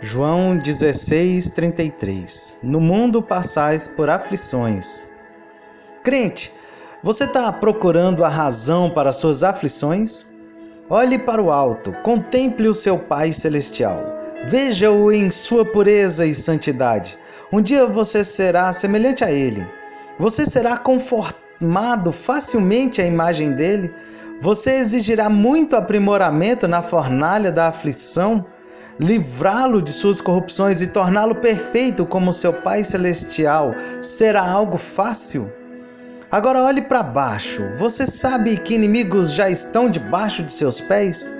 João 16:33 No mundo passais por aflições. Crente, você está procurando a razão para suas aflições? Olhe para o alto, contemple o seu Pai Celestial, veja-o em sua pureza e santidade. Um dia você será semelhante a Ele. Você será conformado facilmente à imagem dele. Você exigirá muito aprimoramento na fornalha da aflição livrá-lo de suas corrupções e torná-lo perfeito como seu Pai Celestial será algo fácil? Agora olhe para baixo. Você sabe que inimigos já estão debaixo de seus pés?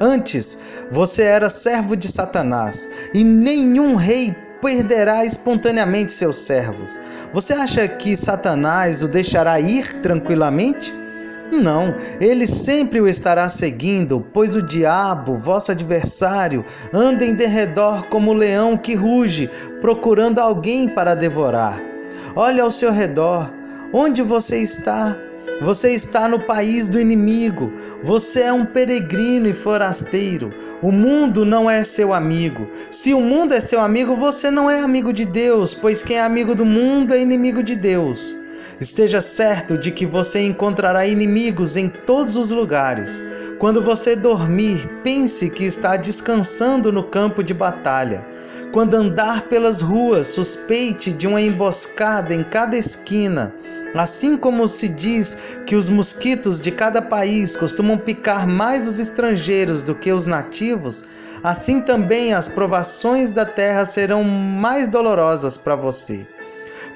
Antes, você era servo de Satanás e nenhum rei perderá espontaneamente seus servos. Você acha que Satanás o deixará ir tranquilamente? Não, ele sempre o estará seguindo, pois o diabo, vosso adversário, anda em derredor como o leão que ruge, procurando alguém para devorar. Olhe ao seu redor, onde você está? Você está no país do inimigo. Você é um peregrino e forasteiro. O mundo não é seu amigo. Se o mundo é seu amigo, você não é amigo de Deus, pois quem é amigo do mundo é inimigo de Deus. Esteja certo de que você encontrará inimigos em todos os lugares. Quando você dormir, pense que está descansando no campo de batalha. Quando andar pelas ruas, suspeite de uma emboscada em cada esquina. Assim como se diz que os mosquitos de cada país costumam picar mais os estrangeiros do que os nativos, assim também as provações da terra serão mais dolorosas para você.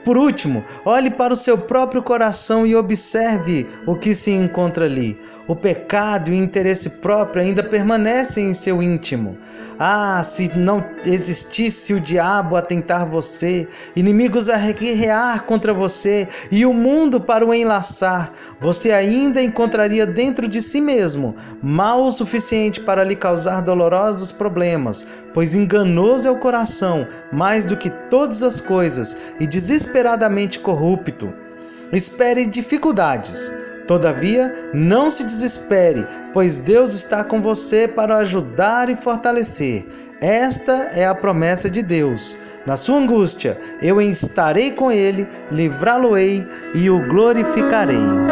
Por último, olhe para o seu próprio coração e observe o que se encontra ali. O pecado e o interesse próprio ainda permanecem em seu íntimo. Ah, se não existisse o diabo a tentar você, inimigos a guerrear contra você e o mundo para o enlaçar, você ainda encontraria dentro de si mesmo mal o suficiente para lhe causar dolorosos problemas, pois enganoso é o coração mais do que todas as coisas e desesperadamente corrupto. Espere dificuldades Todavia, não se desespere, pois Deus está com você para ajudar e fortalecer. Esta é a promessa de Deus. Na sua angústia, eu estarei com ele, livrá-lo-ei e o glorificarei.